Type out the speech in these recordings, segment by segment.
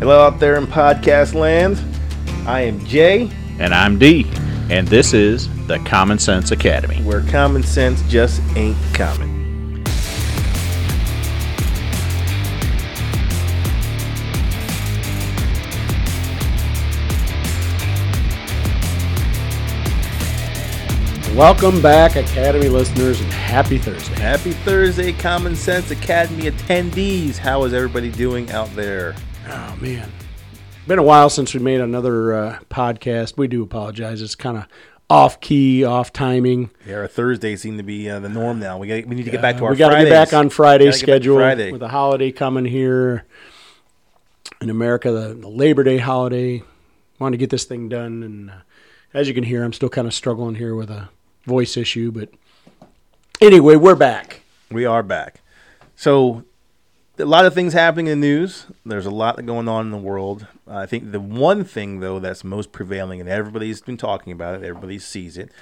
Hello out there in podcast land. I am Jay, And I'm D, and this is the Common Sense Academy. where common sense just ain't common. Welcome back, Academy listeners, and happy Thursday. Happy Thursday, Common Sense Academy attendees. How is everybody doing out there? Oh, man. Been a while since we made another uh, podcast. We do apologize. It's kind of off key, off timing. Yeah, our Thursdays seem to be uh, the norm now. We got we need to get back to our we got to get back on Friday Gotta get back to schedule Friday. with a holiday coming here in America, the, the Labor Day holiday. Want to get this thing done, and uh, as you can hear, I'm still kind of struggling here with a voice issue. But anyway, we're back. We are back. So, a lot of things happening in the news. There's a lot going on in the world. I think the one thing, though, that's most prevailing, and everybody's been talking about it, everybody sees it,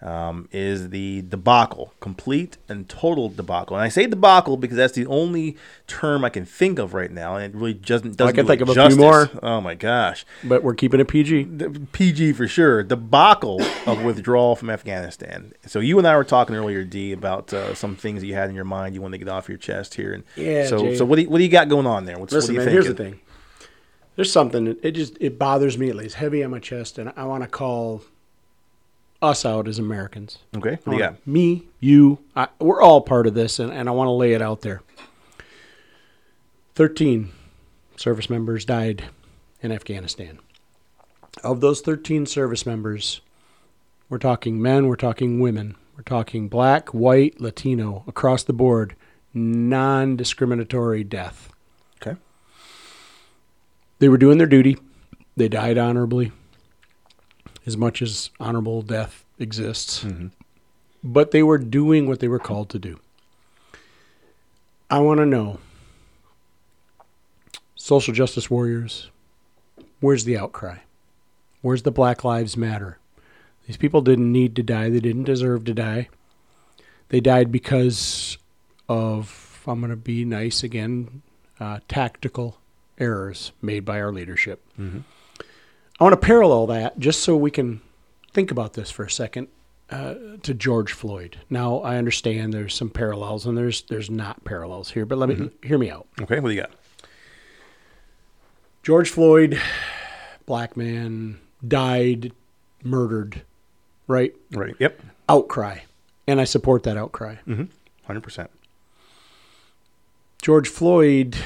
um, is the debacle, complete and total debacle. And I say debacle because that's the only term I can think of right now, and it really doesn't doesn't I can do think of a few more. Oh my gosh, But we're keeping it PG. the PG for sure. Debacle of withdrawal from Afghanistan. So you and I were talking earlier, D, about uh, some things that you had in your mind you wanted to get off your chest here. And Yeah, So Jay. so what do you, what do you got going on there? What's, Listen, what man. you Here's the thing. There's something it just it bothers me. It lays heavy on my chest, and I want to call us out as Americans. Okay. What do you I got? wanna- Me, you, I, we're all part of this, and, and I want to lay it out there. Thirteen service members died in Afghanistan. Of those 13 service members, we're talking men, we're talking women, we're talking black, white, Latino, across the board, non discriminatory death. Okay. They were doing their duty. They died honorably, as much as honorable death exists. But they were doing what they were called to do. I want to know social justice warriors, where's the outcry? Where's the Black Lives Matter? These people didn't need to die, they didn't deserve to die. They died because of, I'm going to be nice again, uh, tactical errors made by our leadership. I want to parallel that just so we can think about this for a second uh, to George Floyd. Now I understand there's some parallels and there's there's not parallels here, but let me hear me out. Okay. What do you got? George Floyd, black man, died, murdered, right? Right. Yep. Outcry, and I support that outcry. Hundred percent. George Floyd,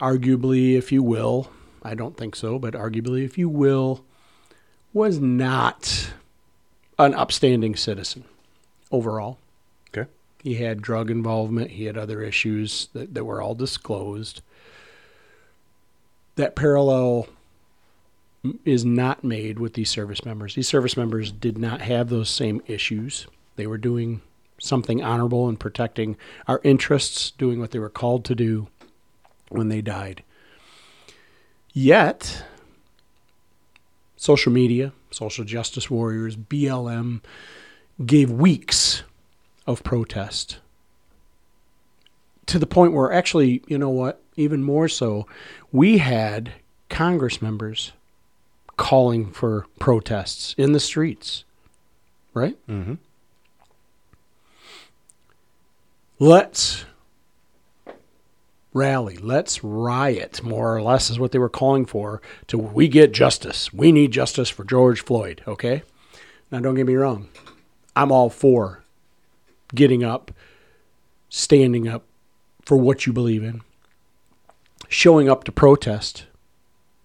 arguably, if you will, I don't think so, but arguably, if you will, was not an upstanding citizen overall. Okay. He had drug involvement, he had other issues that, that were all disclosed. That parallel is not made with these service members. These service members did not have those same issues. They were doing something honorable and protecting our interests, doing what they were called to do when they died. Yet, social media, social justice warriors, BLM gave weeks of protest to the point where actually, you know what, even more so, we had Congress members calling for protests in the streets, right? Mm-hmm. Let's rally, let's riot, more or less, is what they were calling for. To we get justice. We need justice for George Floyd. Okay. Now, don't get me wrong. I'm all for getting up, standing up for what you believe in, showing up to protest,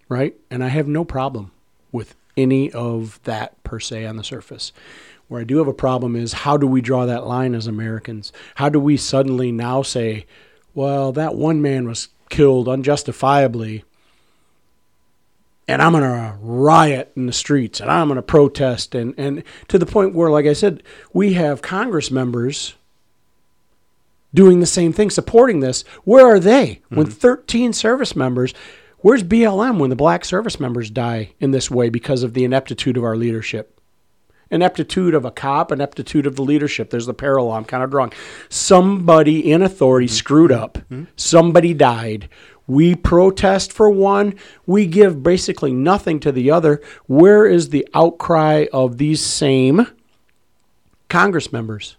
right? And I have no problem with any of that per se on the surface. Where I do have a problem is how do we draw that line as Americans? How do we suddenly now say, well, that one man was killed unjustifiably, and I'm going to riot in the streets and I'm going to protest? And, and to the point where, like I said, we have Congress members doing the same thing, supporting this. Where are they mm-hmm. when 13 service members? Where's BLM when the black service members die in this way because of the ineptitude of our leadership? Ineptitude of a cop, ineptitude of the leadership. There's the parallel I'm kind of drawing. Somebody in authority mm-hmm. screwed up. Mm-hmm. Somebody died. We protest for one, we give basically nothing to the other. Where is the outcry of these same Congress members?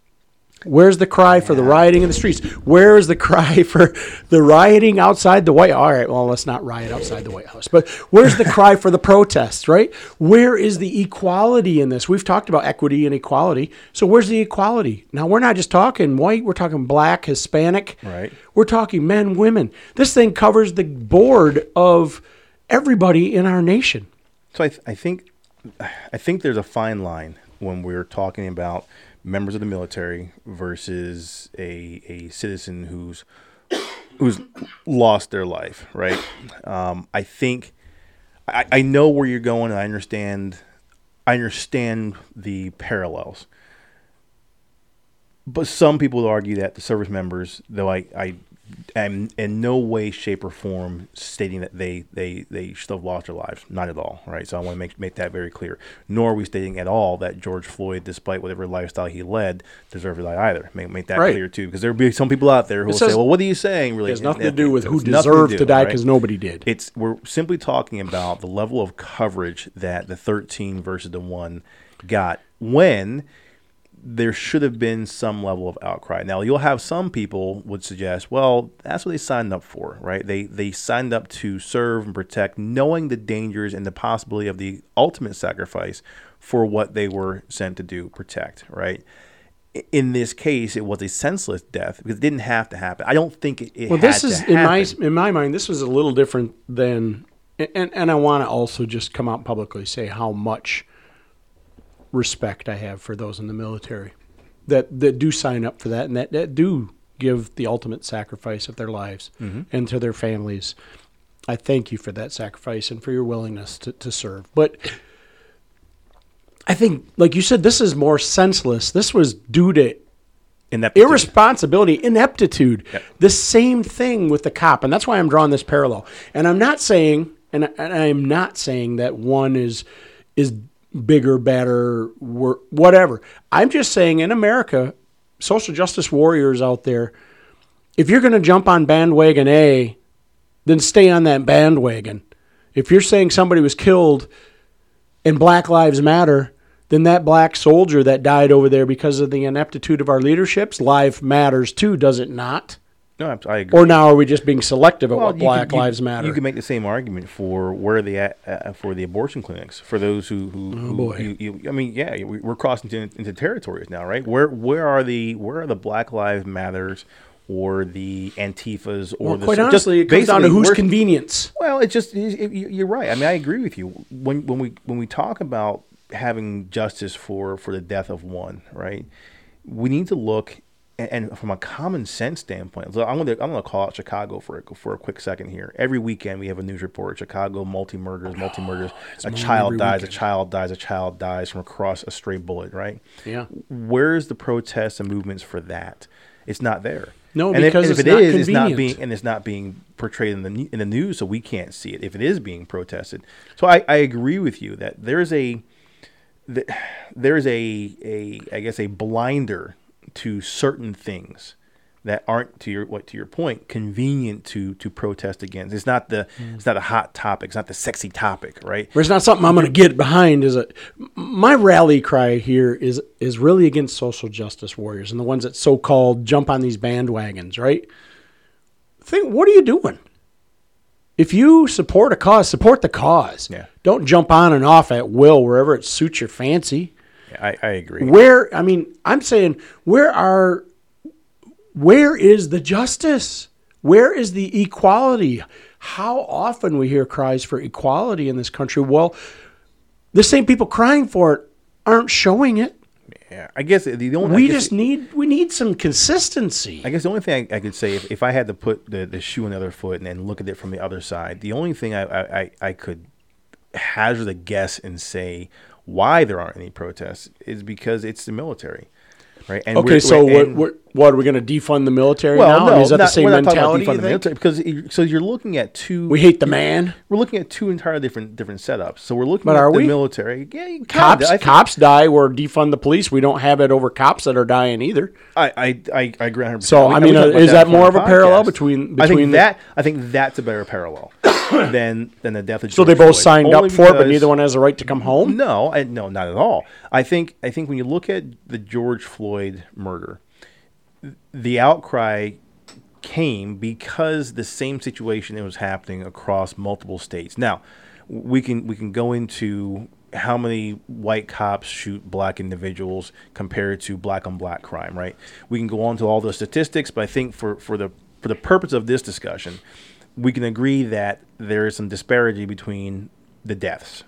Where's the cry for the rioting in the streets? Where is the cry for the rioting outside the White House? All right, well, let's not riot outside the White House. But where's the cry for the protests, right? Where is the equality in this? We've talked about equity and equality. So where's the equality? Now, we're not just talking white, we're talking black, Hispanic. Right. We're talking men, women. This thing covers the board of everybody in our nation. So I, th- I think I think there's a fine line when we're talking about members of the military versus a a citizen who's who's lost their life, right? Um, I think I, I know where you're going. And I understand. I understand the parallels. But some people would argue that the service members, though I, I am in no way, shape, or form stating that they, they, they should have lost their lives. Not at all, right? So I want to make, make that very clear. Nor are we stating at all that George Floyd, despite whatever lifestyle he led, deserved to die either. Make, make that Right. clear, too. Because there will be some people out there who will says- say, well, what are you saying? Really, It has nothing to do with who deserved to, do, die right? because nobody did. It's we're simply talking about the level of coverage that the 13 versus the one got when there should have been some level of outcry. Now you'll have some people would suggest, well, that's what they signed up for, right? They they signed up to serve and protect, knowing the dangers and the possibility of the ultimate sacrifice for what they were sent to do, protect, right? In this case, it was a senseless death because it didn't have to happen. I don't think it, it Well, this is in my in my mind. This was a little different than, and and I want to also just come out publicly say how much respect I have for those in the military that that do sign up for that and that that do give the ultimate sacrifice of their lives Mm-hmm. and to their families. I thank you for that sacrifice and for your willingness to, to serve. But I think, like you said, this is more senseless. This was due to Ineptitude. irresponsibility, ineptitude. The same thing with the cop, and that's why I'm drawing this parallel. And I'm not saying, and, and I'm not saying that one is is bigger, better, whatever. I'm just saying, in America, social justice warriors out there, if you're going to jump on bandwagon A, then stay on that bandwagon. If you're saying somebody was killed and Black Lives Matter, then that black soldier that died over there because of the ineptitude of our leadership's life matters too, does it not? No, I- I agree. Or now are we just being selective at Well, what Black you- Lives Matter? You can make the same argument for where are they at uh, for the abortion clinics for those who who, who Oh, boy. You, you, I mean, yeah, we- we're crossing into, into territories now, right? Where where are the where are the Black Lives Matters or the Antifas or well, the quite just honestly, it comes down to basically who's convenience. well, it's just it, it- you- you're right. I mean, I agree with you. When when we when we talk about having justice for for the death of one, right? We need to look and, from a common sense standpoint. So I'm going to I'm to call out Chicago for a, for a quick second here. Every weekend we have a news report: Chicago multi murders, oh, multi murders. a child dies, a child dies, a child dies from across a stray bullet. Right? Yeah. Where's the protests and movements for that? It's not there. No, and because if, it's if not it is, it's not being and it's not being portrayed in the in the news, so we can't see it. If it is being protested, so I, I agree with you that there is a th- there is a a I guess a blinder to certain things that aren't to your what to your point convenient to to protest against. It's not the Mm. it's not a hot topic. It's not the sexy topic, right? But it's not something I'm going to get behind. Is a my rally cry here is is really against social justice warriors and the ones that so called jump on these bandwagons, right? Think, what are you doing? If you support a cause, support the cause. Yeah. Don't jump on and off at will wherever it suits your fancy. I, I agree. Where I mean, I'm saying where are where is the justice? Where is the equality? How often we hear cries for equality in this country? Well, the same people crying for it aren't showing it. Yeah, I guess the, only We just need we need some consistency. I guess the only thing I, I could say, if, if I had to put the, the shoe on the other foot and then look at it from the other side, the only thing I, I, I- I could hazard a guess and say why there aren't any protests is because it's the military, right? And Okay, so what, what what are we going to defund the military now? I mean, is that the same not talking about mentality? defund the military because so you're looking at two. We hate the man. we're looking at two entirely different different setups. So we're looking But at are the we? military. Yeah. Cops, think- cops die or defund the police. We don't have it over cops that are dying either. I, I, I, I agree 100%. So, I mean, uh, is that before more of a parallel podcast. between- I think the- that I think that's a better parallel than than the death of. So they both Floyd. signed Only up for it, but neither one has a right to come home. No, I, no, not at all. I think I think when you look at the George Floyd murder, the outcry came because the same situation that was happening across multiple states. Now, we can we can go into how many white cops shoot black individuals compared to black on black crime, right? We can go on to all the statistics, but I think for, for the for the purpose of this discussion, we can agree that there is some disparity between the deaths.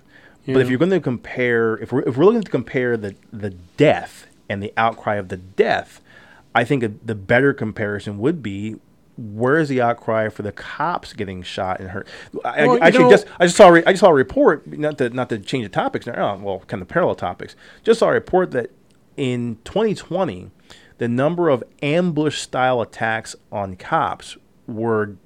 But if you're going to compare, if we're, if we're looking to compare the, the death and the outcry of the death, I think a, the better comparison would be where is the outcry for the cops getting shot and hurt? I, Well, I, actually know- just I just saw a re, I just saw a report not to not to change the topics now. Oh, well, kind of parallel topics. Just saw a report that in 2020, the number of ambush style attacks on cops were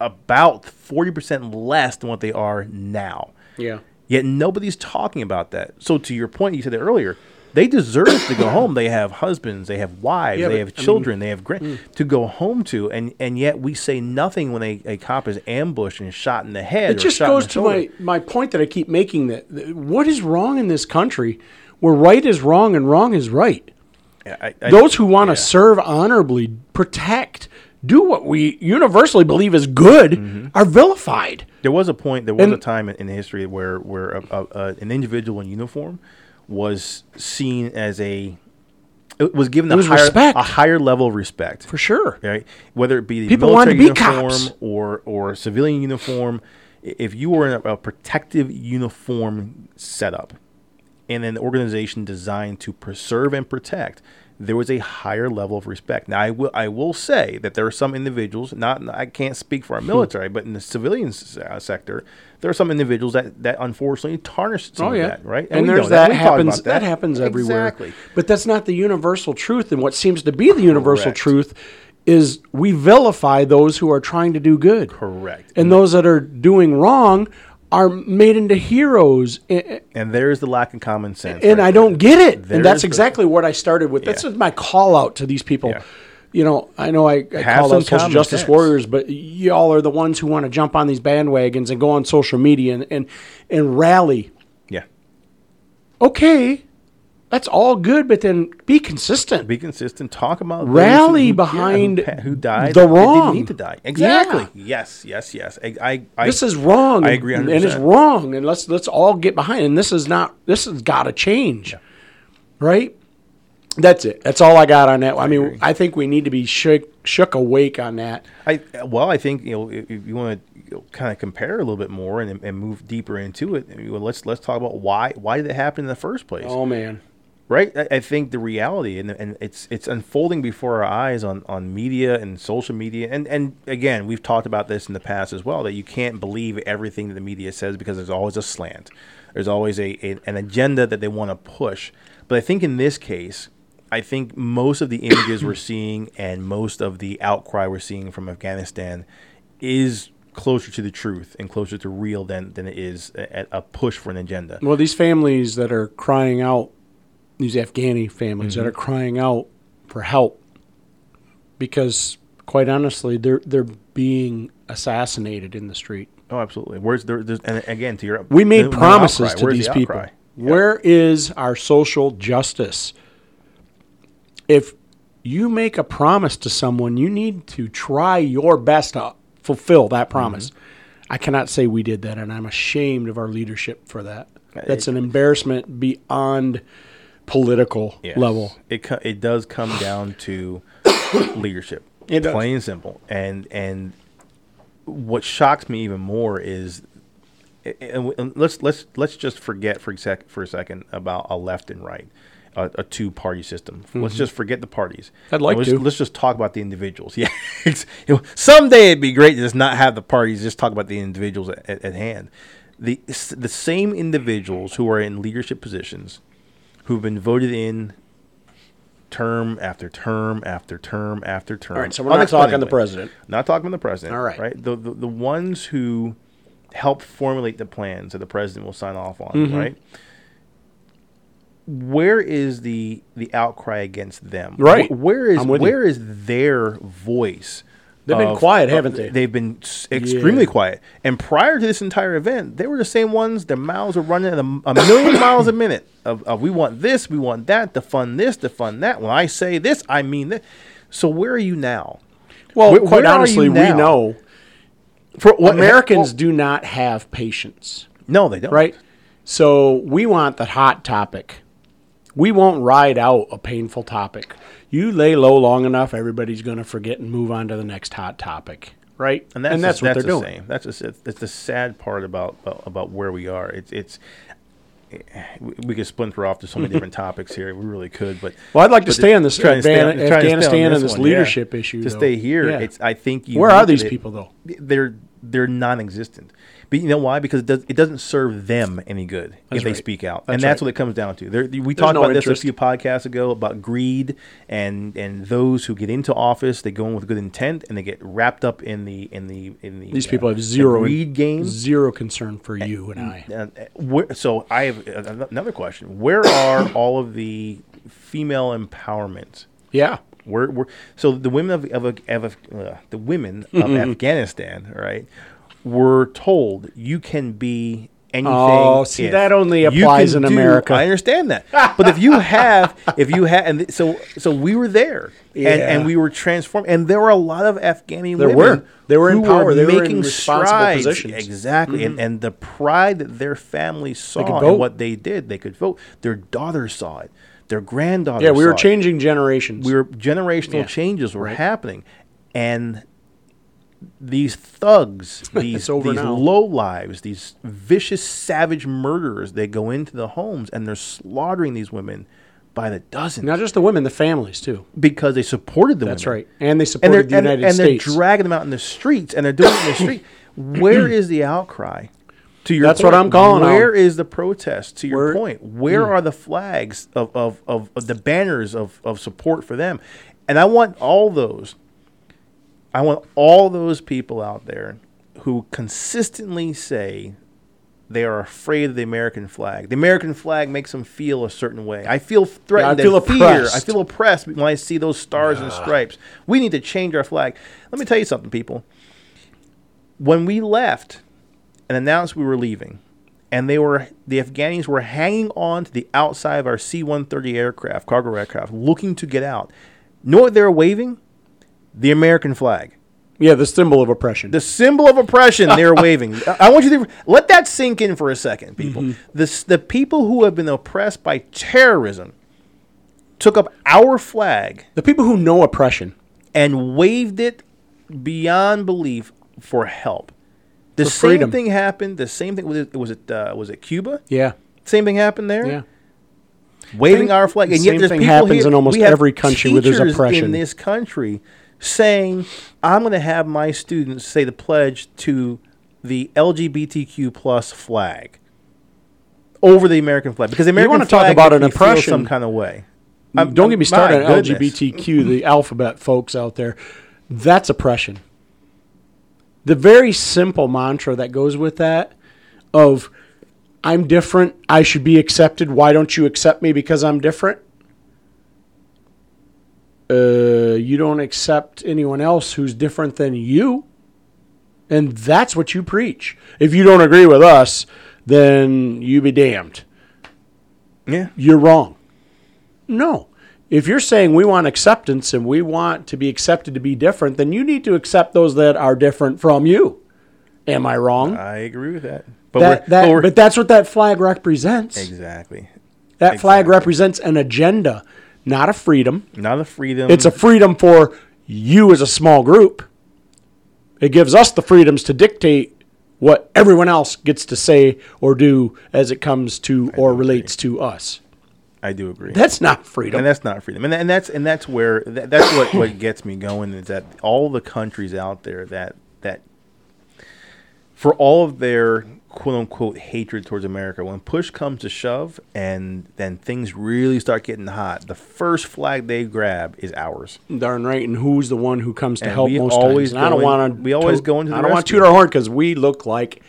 about 40% less than what they are now. Yeah. Yet nobody's talking about that. So to your point, you said earlier, they deserve to go home. They have husbands, they have wives, Yeah, they but, have I mean- mm. children, they have grand to go home to, and and yet we say nothing when a, a cop is ambushed and shot in the head. It or just shot in goes to my, my point that I keep making that, that what is wrong in this country where right is wrong and wrong is right? I, I, Those who want to yeah. serve honorably, protect, do what we universally believe is good Mm-hmm. are vilified. There was a point. There was a time in, in history where where a, a, a, an individual in uniform was seen as a it was given It a higher respect. a higher level of respect For sure. right? Whether it be the People military wanted to be uniform cops. or or civilian uniform, if you were in a, a protective uniform setup, and an organization designed to preserve and protect, there was a higher level of respect. Now, I will I will say that there are some individuals. Not I can't speak for our Hmm. military, but in the civilian s- uh, sector, there are some individuals that that unfortunately tarnish some Oh of that, right? And, we there's know that happens. about That. happens everywhere. Exactly. But that's not the universal truth. And what seems to be the universal truth is we vilify those who are trying to do good. Correct. And those that are doing wrong are made into heroes. And there's the lack of common sense. and right I there. don't get it. There's and that's the- exactly what I started with. That's my call out to these people. Yeah. You know, I know I, I Have call out social justice sense. warriors, but y'all are the ones who want to jump on these bandwagons and go on social media and, and, and rally. Yeah. Okay, that's all good, but then be consistent. Be consistent. Talk about Rally who- yeah, behind who, who died. the that didn't wrong. need to die. Exactly. Yeah. Yes. Yes. Yes. I. I, I this is wrong. I agree. 100%. and it's wrong. And let's let's all get behind. And this is not. This has got to change, right? That's it. That's all I got on that. I, mean, agree. I think we need to be shook shook awake on that. I. Well, I think you know if, if you want to you know, kind of compare a little bit more and, and move deeper into it. I let's let's talk about why why did it happen in the first place? Oh man, right? I, think the reality and, and it's it's unfolding before our eyes on, on media and social media and and again we've talked about this in the past as well that you can't believe everything that the media says because there's always a slant, there's always a, a an agenda that they want to push. But I think in this case, I think most of the images we're seeing and most of the outcry we're seeing from Afghanistan is closer to the truth and closer to real than than it is a, a push for an agenda. well, these families that are crying out, these Afghani families Mm-hmm. that are crying out for help, because quite honestly, they're they're being assassinated in the street. Oh, absolutely. Where's there? And again, to your We made promises to Where's these the people. outcry? Where is our social justice? If you make a promise to someone, you need to try your best to fulfill that promise. Mm-hmm. I cannot say we did that, and I'm ashamed of our leadership for that. That's an embarrassment beyond political Yes. level. It co- it does come down to leadership. It does. plain and simple. And and what shocks me even more is, and let's let's let's just forget for a sec for a second about a left and right. A, a two-party system. Let's just forget the parties. Mm-hmm. I'd like let's, to. Let's just talk about the individuals. Yeah, It's- you know, someday it'd be great to just not have the parties. Just talk about the individuals at, at, at hand. The the same individuals who are in leadership positions, who've been voted in term after term after term after term. All right, so we're not talking the president. Not talking the president. All right. Right. The, the the ones who help formulate the plans that the president will sign off on. Mm-hmm. Right. Where is the the outcry against them? Right. Wh- Where is with you. where is their voice? They've been quiet, haven't they? They've been extremely Yeah. quiet. And prior to this entire event, they were the same ones. Their mouths were running at a, a million miles a minute. Of, of we want this, we want that, to fund this, to fund that. When I say this, I mean that. So where are you now? Well, Where- quite where honestly, we know For what Americans oh, do not have patience, No, they don't. right? So we want the hot topic. We won't ride out a painful topic. You lay low long enough, everybody's going to forget and move on to the next hot topic, right? and that's, that's the, what that's they're the doing. Same. That's just, it's, it's the sad part about about, where we are. It's it's we- could splinter off to so many different topics here. We really could, but Well, I'd like to stay on this to stay on- stay on Afghanistan and this one, yeah. leadership issue, To though. stay here, Yeah. it's I think you Where are these it- people, though? They're they're non-existent. But you know why? Because it, does, it doesn't serve them any good That's if they speak out, That's and that's right. what it comes down to. There, we talked no about this a few podcasts ago about greed and and those who get into office, they go in with good intent and they get wrapped up in the in the in the These uh, people have zero greed game. zero concern for you and I. Uh, where, so I have another question: Where are all of the female empowerment? Yeah. Where, where so the women of, of, of uh, the women of Afghanistan, right, were told you can be anything. Oh, see, if that only applies in do- America. I understand that, but if you have, if you have, and th- so so we were there, and, Yeah. and we were transformed, and there were a lot of Afghani There women. were. They were in power. They were in making responsible strides. positions. Exactly, and, and the pride that their families saw in what they did, they could vote. Their daughters saw it. Their granddaughters. Yeah, we were saw it changing generations. we were generational Yeah. changes were Right. happening and these thugs these these low lives these vicious savage murderers they go into the homes and they're slaughtering these women by the dozens Not just the women, the families too. because they supported the That's women right. And they supported they're the and, United and they're dragging them out in the streets and they're doing it in the street where is the outcry to your That's what I'm calling Where on. is the protest to your Where- point where hmm. are the flags of, of, of, of the banners of, of support for them and i want all those i want all those people out there who consistently say they are afraid of the American flag. The American flag makes them feel a certain way. I feel threatened I feel fear. I feel oppressed when I see those stars and stripes. We need to change our flag. Let me tell you something, people. When we left and announced we were leaving, and they were the Afghanis were hanging on to the outside of our C-130 aircraft, cargo aircraft, looking to get out. Know what they were waving? The American flag. yeah, the symbol of oppression. The symbol of oppression they're waving. I- want you to let that sink in for a second, people. Mm-hmm. This, the people who have been oppressed by terrorism took up our flag the people who know oppression. and waved it beyond belief for help. The same freedom. thing happened. The same thing was it was it uh, was it Cuba? Yeah. Same thing happened there. Yeah. waving our flag. And yet there's thing people happens here- in almost every country where there's oppression. in this country saying, "I'm going to have my students say the pledge to the LGBTQ plus flag over the American flag because the American wanna talk about an oppression. some kind of way." Don't get me started on. LGBTQ, the alphabet folks out there. That's oppression. The very simple mantra that goes with that of I'm different, I should be accepted. Why don't you accept me because I'm different? Uh, you don't accept anyone else who's different than you. And that's what you preach. If you don't agree with us, then you be damned Yeah, you're wrong. No. If you're saying we want acceptance and we want to be accepted to be different, then you need to accept those that are different from you. Am I wrong? I agree with that. But that, that, but but that's what that flag represents. exactly That flag represents an agenda, not a freedom. not a freedom. It's a freedom for you as a small group. It gives us the freedoms to dictate what everyone else gets to say or do as it comes to or relates to us. I do agree. That's not freedom. and that's not freedom and, and that's and that's where that, that's what, what gets me going is that all the countries out there that that for all of their quote unquote hatred towards America. When push comes to shove, and then things really start getting hot, the first flag they grab is ours. Darn right. And who's the one who comes to And help most always times? And I don't want to. we always go into I don't want to toot our horn because we look like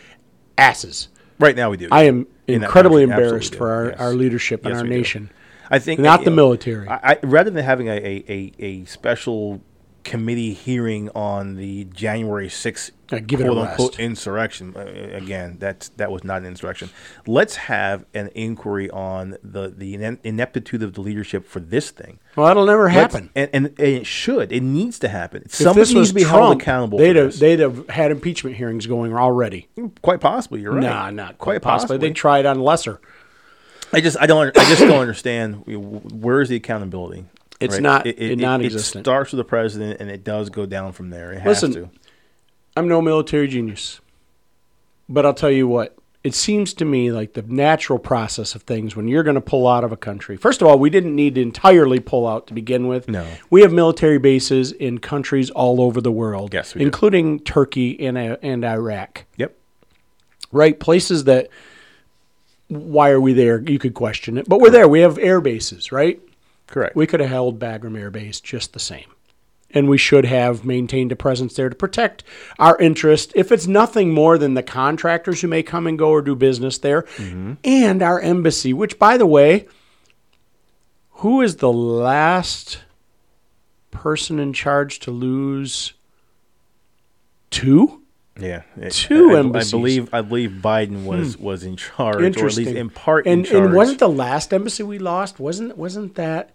asses. Right now, we do. I am In incredibly embarrassed for our, Yes. our leadership and our we do. nation. I think Not you the know, military. I, I rather than having a, a, a, a special committee hearing on the January 6th Uh, give quote unquote insurrection. Uh, again, that that was not an insurrection. Let's have an inquiry on the the ineptitude of the leadership for this thing. Well, that'll never Let's- happen. and, and, and it should. It needs to happen. If Somebody needs to be Trump, held accountable. they'd for have this. they'd have had impeachment hearings going already. quite possibly. You're right. Nah, not quite quite possibly. possibly. They tried on lesser. I just I don't I just don't understand where is the accountability. It's not- it It, non-existent. starts with the president and it does go down from there. It has Listen, to. I'm no military genius, but I'll tell you what. It seems to me like the natural process of things when you're going to pull out of a country. First of all, we didn't need to entirely pull out to begin with. No. We have military bases in countries all over the world, Yes, we do. including Turkey and, uh, and Iraq. Yep. right? Places that why are we there? You could question it, but we're there. We have air bases, right? Correct. We could have held Bagram Air Base just the same. And we should have maintained a presence there to protect our interest, if it's nothing more than the contractors who may come and go or do business there, Mm-hmm. and our embassy, which, by the way, who is the last person in charge to lose two? yeah. It- Two I, I, I believe I believe Biden was was in charge, or at least in part and, in charge. And wasn't the last embassy we lost? Wasn't wasn't that?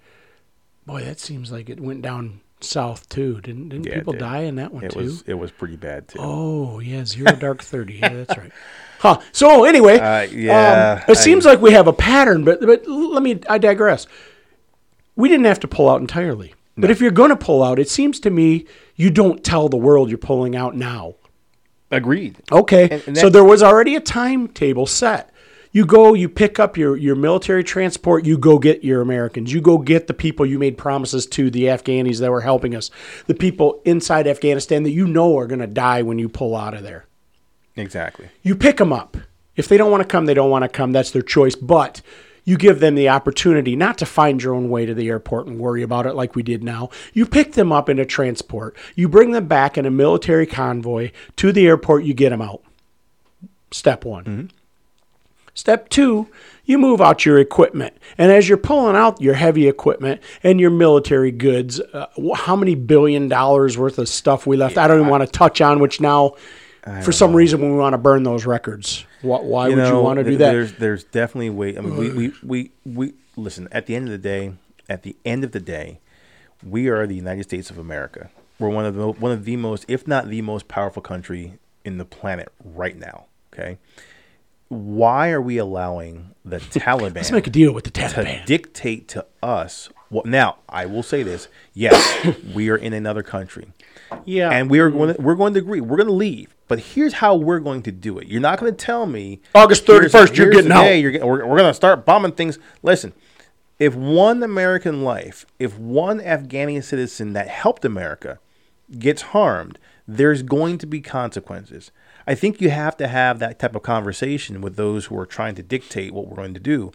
Boy, that seems like it went down south too. Didn't didn't Yeah, people did. die in that one it too? was it was pretty bad too. Oh yeah, zero dark thirty. Yeah, that's right. Huh. So anyway, Uh, yeah, um, it I- seems like we have a pattern, but but let me. I digress. We didn't have to pull out entirely, but if you're going to pull out, it seems to me you don't tell the world you're pulling out now. Agreed. Okay. And- and so there was already a timetable set. You go, you pick up your, your military transport, you go get your Americans, you go get the people you made promises to, the Afghanis that were helping us, the people inside Afghanistan that you know are going to die when you pull out of there. Exactly. You pick them up. If they don't want to come, they don't want to come. That's their choice. But you give them the opportunity not to find your own way to the airport and worry about it like we did now. You pick them up in a transport. You bring them back in a military convoy to the airport. You get them out. Step one. Mm-hmm. Step two, you move out your equipment. And as you're pulling out your heavy equipment and your military goods, uh, how many billion dollars worth of stuff we left? I don't even want to touch on, which now, for some reason, we want to burn those records. Why, why would you want to do that? There's there's definitely way. I mean, we, we we we listen. At the end of the day, at the end of the day, we are the United States of America. We're one of the one of the most, if not the most powerful country in the planet right now. Okay, why are we allowing the Taliban Let's make a deal with the to Taliban. dictate to us? What now? I will say this: Yes, we are in another country yeah. and we are going to, we're going to agree. We're going to leave. But here's how we're going to do it. You're not going to tell me August here's- 31st, you're getting out. get- we're, we're going to start bombing things. Listen, if one American life, if one Afghani citizen that helped America gets harmed, there's going to be consequences. I think you have to have that type of conversation with those who are trying to dictate what we're going to do.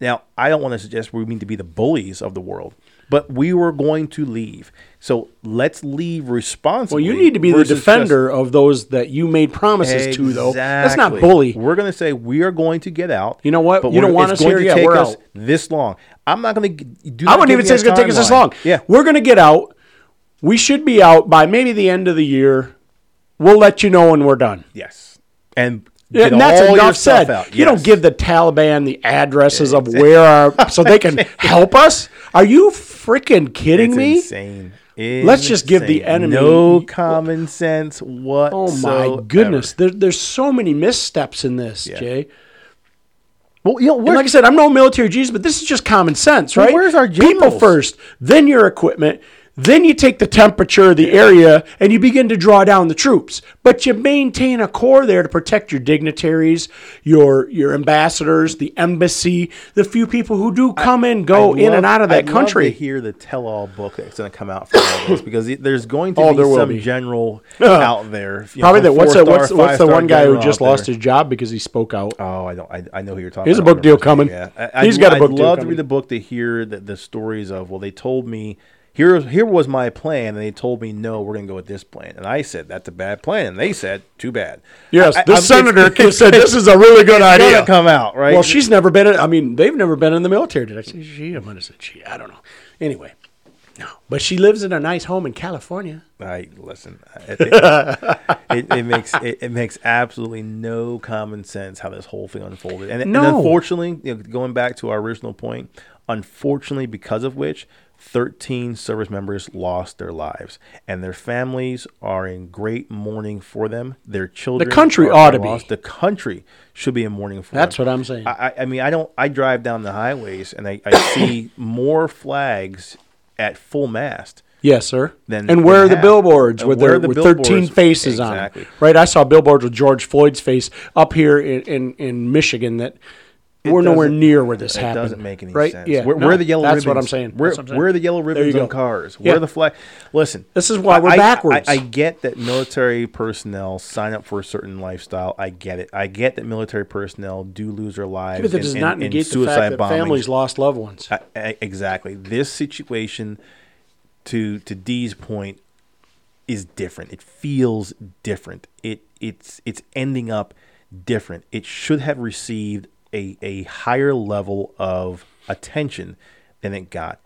Now, I don't want to suggest we mean to be the bullies of the world, but we were going to leave. So let's leave responsibly. well, you need to be the versus just- defender of those that you made promises to, though. That's not bully. We're going to say we are going to get out. You know what? but You don't want us here to yet. take We're us out. this long. I'm not going to. Do I wouldn't even say it's going to take us this long. Yeah, We're going to get out. We should be out by maybe the end of the year. We'll let you know when we're done. yes, and get and that's enough said. out. You don't give the Taliban the addresses of where our so they can help us. Are you freaking kidding It's me? insane. Let's just give the enemy- no common sense What? Oh my goodness! There, there's so many missteps in this, Jay. Well, you know, like I said, I'm no military Jesus, but this is just common sense, Well, right? where's our people first, then your equipment, Then you take the temperature of the area and you begin to draw down the troops. But you maintain a core there to protect your dignitaries, your your ambassadors, the embassy, the few people who do come and go I'd in love- and out of that I'd love country. to hear the tell-all book that's going to come out for all this because there's going to Oh, be some be. general out there. Probably know, that. What's What's, what's the one guy who just lost there. his job because he spoke out? Oh, I don't. I, I know who you're talking. Here's a about. I book deal coming. Yeah, I, He's I'd- got a book I'd deal love to read the book to hear the, the stories of. Well, they told me here. Here was my plan, and they told me no, we're going to go with this plan, and I said that's a bad plan, and they said too bad. Yes, I- this I'm- senator it's- said this is a really good it's idea. gonna come out right. Well, she's never been. In, I mean, they've never been in the military. Did I say she? I might have said she. I don't know. Anyway, no. But she lives in a nice home in California. I listen. I think it, it makes it, it makes absolutely no common sense how this whole thing unfolded, and, and unfortunately, you know, going back to our original point, unfortunately, because of which. 13 service members lost their lives, and their families are in great mourning for them. Their children, the country ought to be. The country should be in mourning for That's them. what I'm saying. I, I- mean, I don't. I drive down the highways and I, I see more flags at full mast Yes, sir. Then- and where are the billboards And with their the with 13 billboards? faces on Exactly. them? Right. I saw billboards with George Floyd's face up here in, in, in Michigan that we're nowhere near where this It happened. doesn't make any right? sense. Yeah. Where, no, where are the yellow that's ribbons? what I'm saying. Where, That's what I'm saying. where are the yellow ribbons on cars? Yeah. Where are the flag? Listen, This is why we're I- I- backwards. I, I get that military personnel sign up for a certain lifestyle. I get it. I get that military personnel do lose their lives. But that does in- not negate the suicide fact that bombings. families lost loved ones. I- I- exactly. This situation, to to Dee's point, is different. It feels different. It it's it's ending up different. It should have received a a higher level of attention than it got.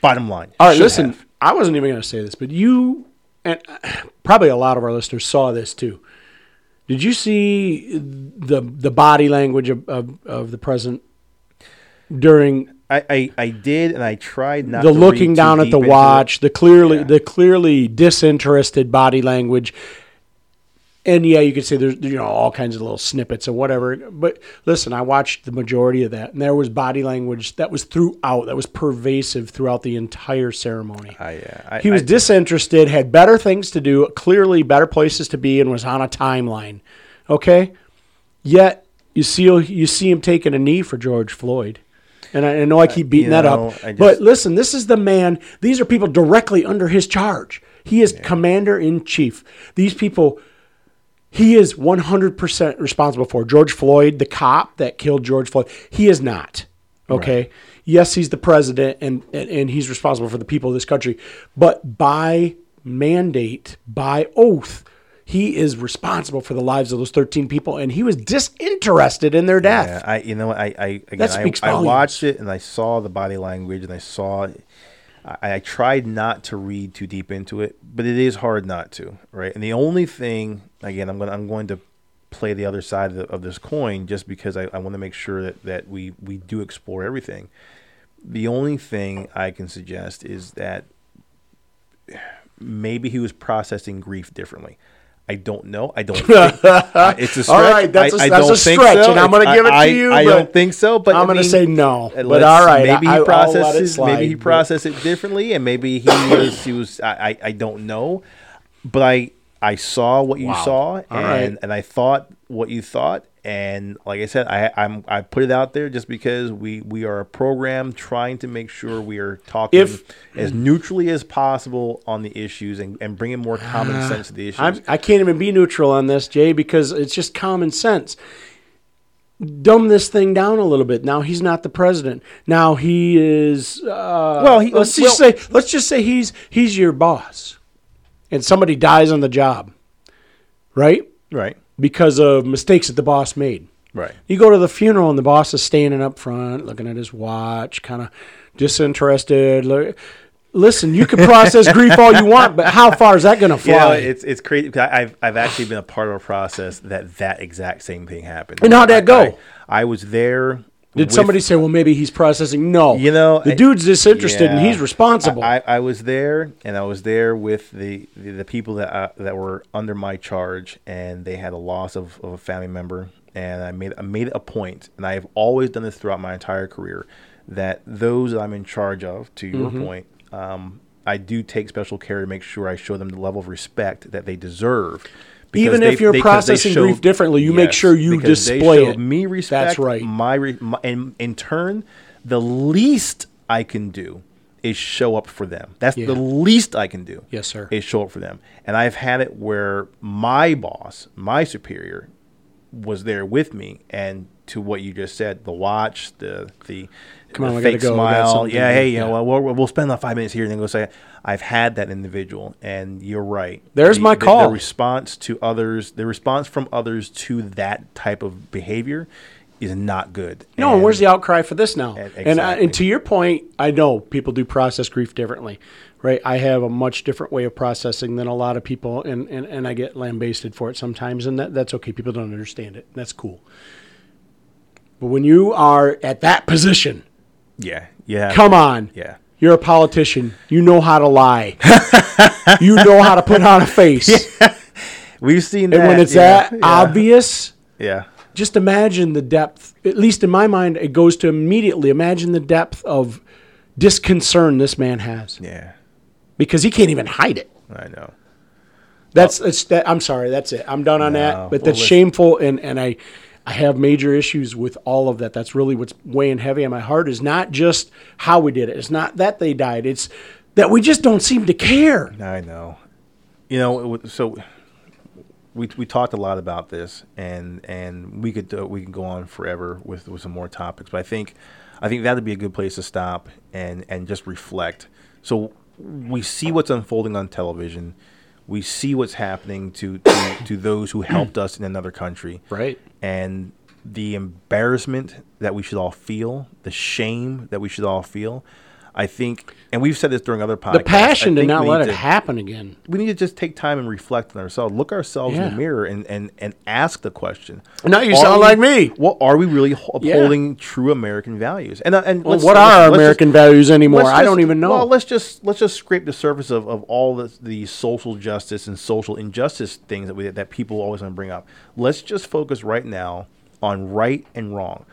Bottom line. All right, listen. have. I wasn't even going to say this, but you and uh, probably a lot of our listeners saw this too. Did you see the the body language of, of, of the president during I, I, I did, and I tried not the looking down at the into it. watch, the clearly Yeah. the clearly disinterested body language. And yeah, you could say there's you know all kinds of little snippets or whatever. But listen, I watched the majority of that, and there was body language that was throughout, that was pervasive throughout the entire ceremony. Uh, I, He was I- disinterested, had better things to do, clearly better places to be, and was on a timeline. Okay, yet you see you see him taking a knee for George Floyd, and I, I know I keep beating Uh, that know, up, just- but listen, this is the man. These are people directly under his charge. He is commander in chief. These people. He is 100% responsible for George Floyd, the cop that killed George Floyd. He is not. Okay. Yes, he's the president and, and, and he's responsible for the people of this country. But by mandate, by oath, he is responsible for the lives of those 13 people. And he was disinterested in their death. Yeah, I you know I I again I, I watched it and I saw the body language and I saw I, I tried not to read too deep into it, but it is hard not to, right? And the only thing again I'm going I'm going to play the other side of, the, of this coin just because I, I want to make sure that, that we, we do explore everything. The only thing I can suggest is that maybe he was processing grief differently. I don't know. I don't. Think, uh, it's a stretch. All right, that's a- I- I that's a don't think stretch, so. and I'm gonna give it I- to you, I, don't think so. But I'm I gonna say no, but all right, Maybe he I'll let it processes. maybe he slide, processed it differently, and maybe he was. He was. I. I, I don't know, but I. I saw what you Wow. saw, and right. and I thought what you thought, and like I said, I I'm I put it out there just because we we are a program trying to make sure we are talking If- as neutrally as possible on the issues and, and bringing more common sense to the issues. I'm, I can't even be neutral on this, Jay, because it's just common sense. Dumb this thing down a little bit. Now he's not the president. Now he is. Uh, Well, he- let's just say let's just say he's he's your boss, and somebody dies on the job, right? right, Because of mistakes that the boss made. right. You go to the funeral and the boss is standing up front, looking at his watch, kind of disinterested. Listen, you can process grief all you want, but how far is that going to fly? You know, it's it's crazy. I've I've actually been a part of a process that that exact same thing happened. And how'd that I- go? I, I was there. Did with- somebody say, "Well, maybe he's processing"? No, You know, the I- dude's disinterested and he's responsible. I, I was there, and I was there with the the, the people that uh, that were under my charge, and they had a loss of, of a family member. And I made I made a point, and I have always done this throughout my entire career, that those that I'm in charge of, to your Mm-hmm. point, um, I do take special care to make sure I show them the level of respect that they deserve. Even because if you're processing showed- grief differently, you make sure you they display it. Me respect. That's right. My, re, my and in turn, the least I can do is show up for them. That's Yeah. the least I can do. Yes, sir. Is show up for them. And I've had it where my boss, my superior, was there with me and to what you just said the watch the the, Come on, gotta fake go. Smile yeah hey you Yeah. know well, we'll, we'll spend the five minutes here and then go say i've had that individual and you're right There's The- my the- the, call. response to others the response from others to that type of behavior is not good No, and where's the outcry for this now? And- uh, And, I, and to your point, I know people do process grief differently, right? I have a much different way of processing than a lot of people, and, and, and I get lambasted for it sometimes, and that, that's okay. People don't understand it. That's cool. But when you are at that position, yeah yeah come on. yeah You're a politician. You know how to lie. you know how to put on a face. we've seen that And when it's yeah, that yeah, obvious, yeah. just imagine the depth at least in my mind it goes to immediately imagine the depth of disconcern this man has. Yeah. Because he can't even hide it. I know. That's it's that i'm sorry that's it. I'm done on No, that but well, that's listen- shameful and and i i have major issues with all of that that's really what's weighing heavy on my heart is not just how we did it it's not that they died it's that we just don't seem to care I know. You know, so we we talked a lot about this, and and we could uh, we can go on forever with with some more topics, but I think I think that'd be a good place to stop and and just reflect. So we see what's unfolding on television. We see what's happening to to, to those who helped us in another country right and the embarrassment that we should all feel, the shame that we should all feel. I think, and we've said this during other podcasts. the passion to not let it to- happen again We need to just take time and reflect on ourselves, look ourselves in the mirror, and, and, and ask the question. Now you Are sound we- like me. Well, are we really ho- Yeah. upholding true American values? And uh, and well, let's- what are our let's just- american values anymore let's i don't even know Well, let's just let's just scrape the surface of, of all the, the social justice and social injustice things that we that people always want to bring up. Let's just focus right now on right and wrong.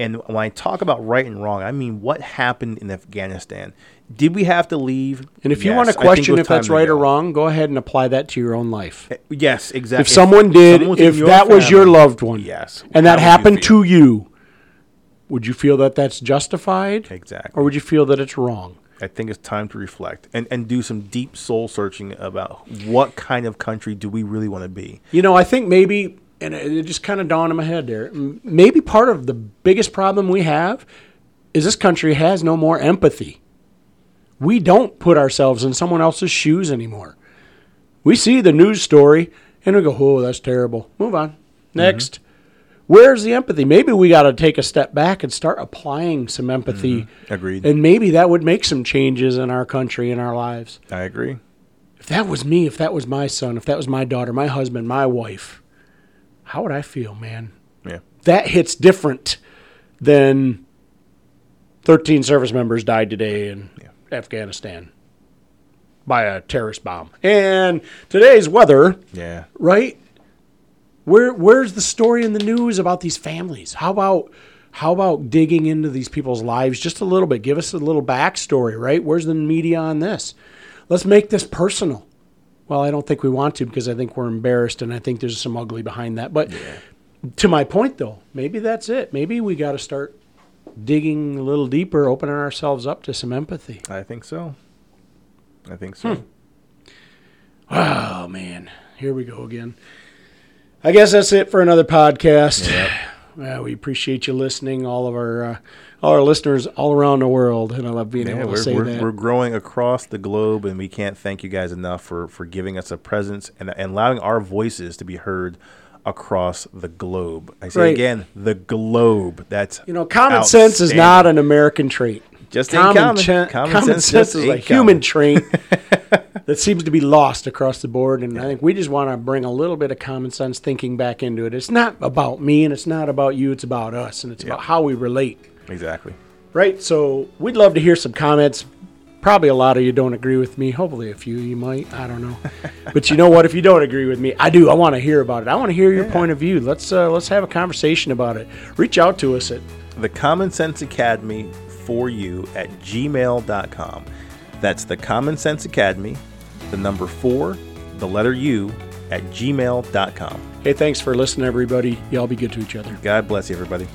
And when I talk about right and wrong, I mean what happened in Afghanistan. Did we have to leave? And if you want to question if that's right or wrong, go ahead and apply that to your own life. Eh, yes, exactly. If someone did, someone's in if that was your loved one, yes, and that would you happened to you, would you feel that that's justified? Exactly. Or would you feel that it's wrong? I think it's time to reflect and, and do some deep soul searching about what kind of country do we really want to be. You know, I think maybe, and it it just kind of dawned in my head there, maybe part of the biggest problem we have is this country has no more empathy. We don't put ourselves in someone else's shoes anymore. We see the news story and we go, oh, that's terrible. Move on. Mm-hmm. Next. Where's the empathy? Maybe we got to take a step back and start applying some empathy. Mm-hmm. Agreed. And maybe that would make some changes in our country, in our lives. I agree. If that was me, if that was my son, if that was my daughter, my husband, my wife, how would I feel, man? Yeah. That hits different than 13 service members died today in Afghanistan by a terrorist bomb. And today's weather, Yeah. right? Where where's the story in the news about these families? How about how about digging into these people's lives just a little bit? Give us a little backstory, right? Where's the media on this? Let's make this personal. Well, I don't think we want to because I think we're embarrassed and I think there's some ugly behind that. But to my point though, maybe that's it. Maybe we got to start digging a little deeper, opening ourselves up to some empathy. I think so. I think so. Hmm. Oh man, here we go again. I guess that's it for another podcast. Well, we appreciate you listening, all of our uh, our listeners all around the world, and I love being Yeah, able to say we're, that. we're growing across the globe, and we can't thank you guys enough for, for giving us a presence and, and allowing our voices to be heard across the globe. I say Right. again, the globe. That's you know, common sense is not an American trait. Just common. cha- Common common sense sense is a ain't human trait that seems to be lost across the board. And I think we just want to bring a little bit of common sense thinking back into it. It's not about me and it's not about you. It's about us and it's about how we relate. Exactly. Right. So we'd love to hear some comments. Probably a lot of you don't agree with me. Hopefully, a few you might. I don't know. but you know what? If you don't agree with me, I do. I want to hear about it. I want to hear your point of view. Let's uh, let's have a conversation about it. Reach out to us at the common sense academy for you at gmail.com That's the Common Sense Academy, the number four, the letter U, at gmail.com. Hey, thanks for listening, everybody. Y'all be good to each other. God bless you, everybody.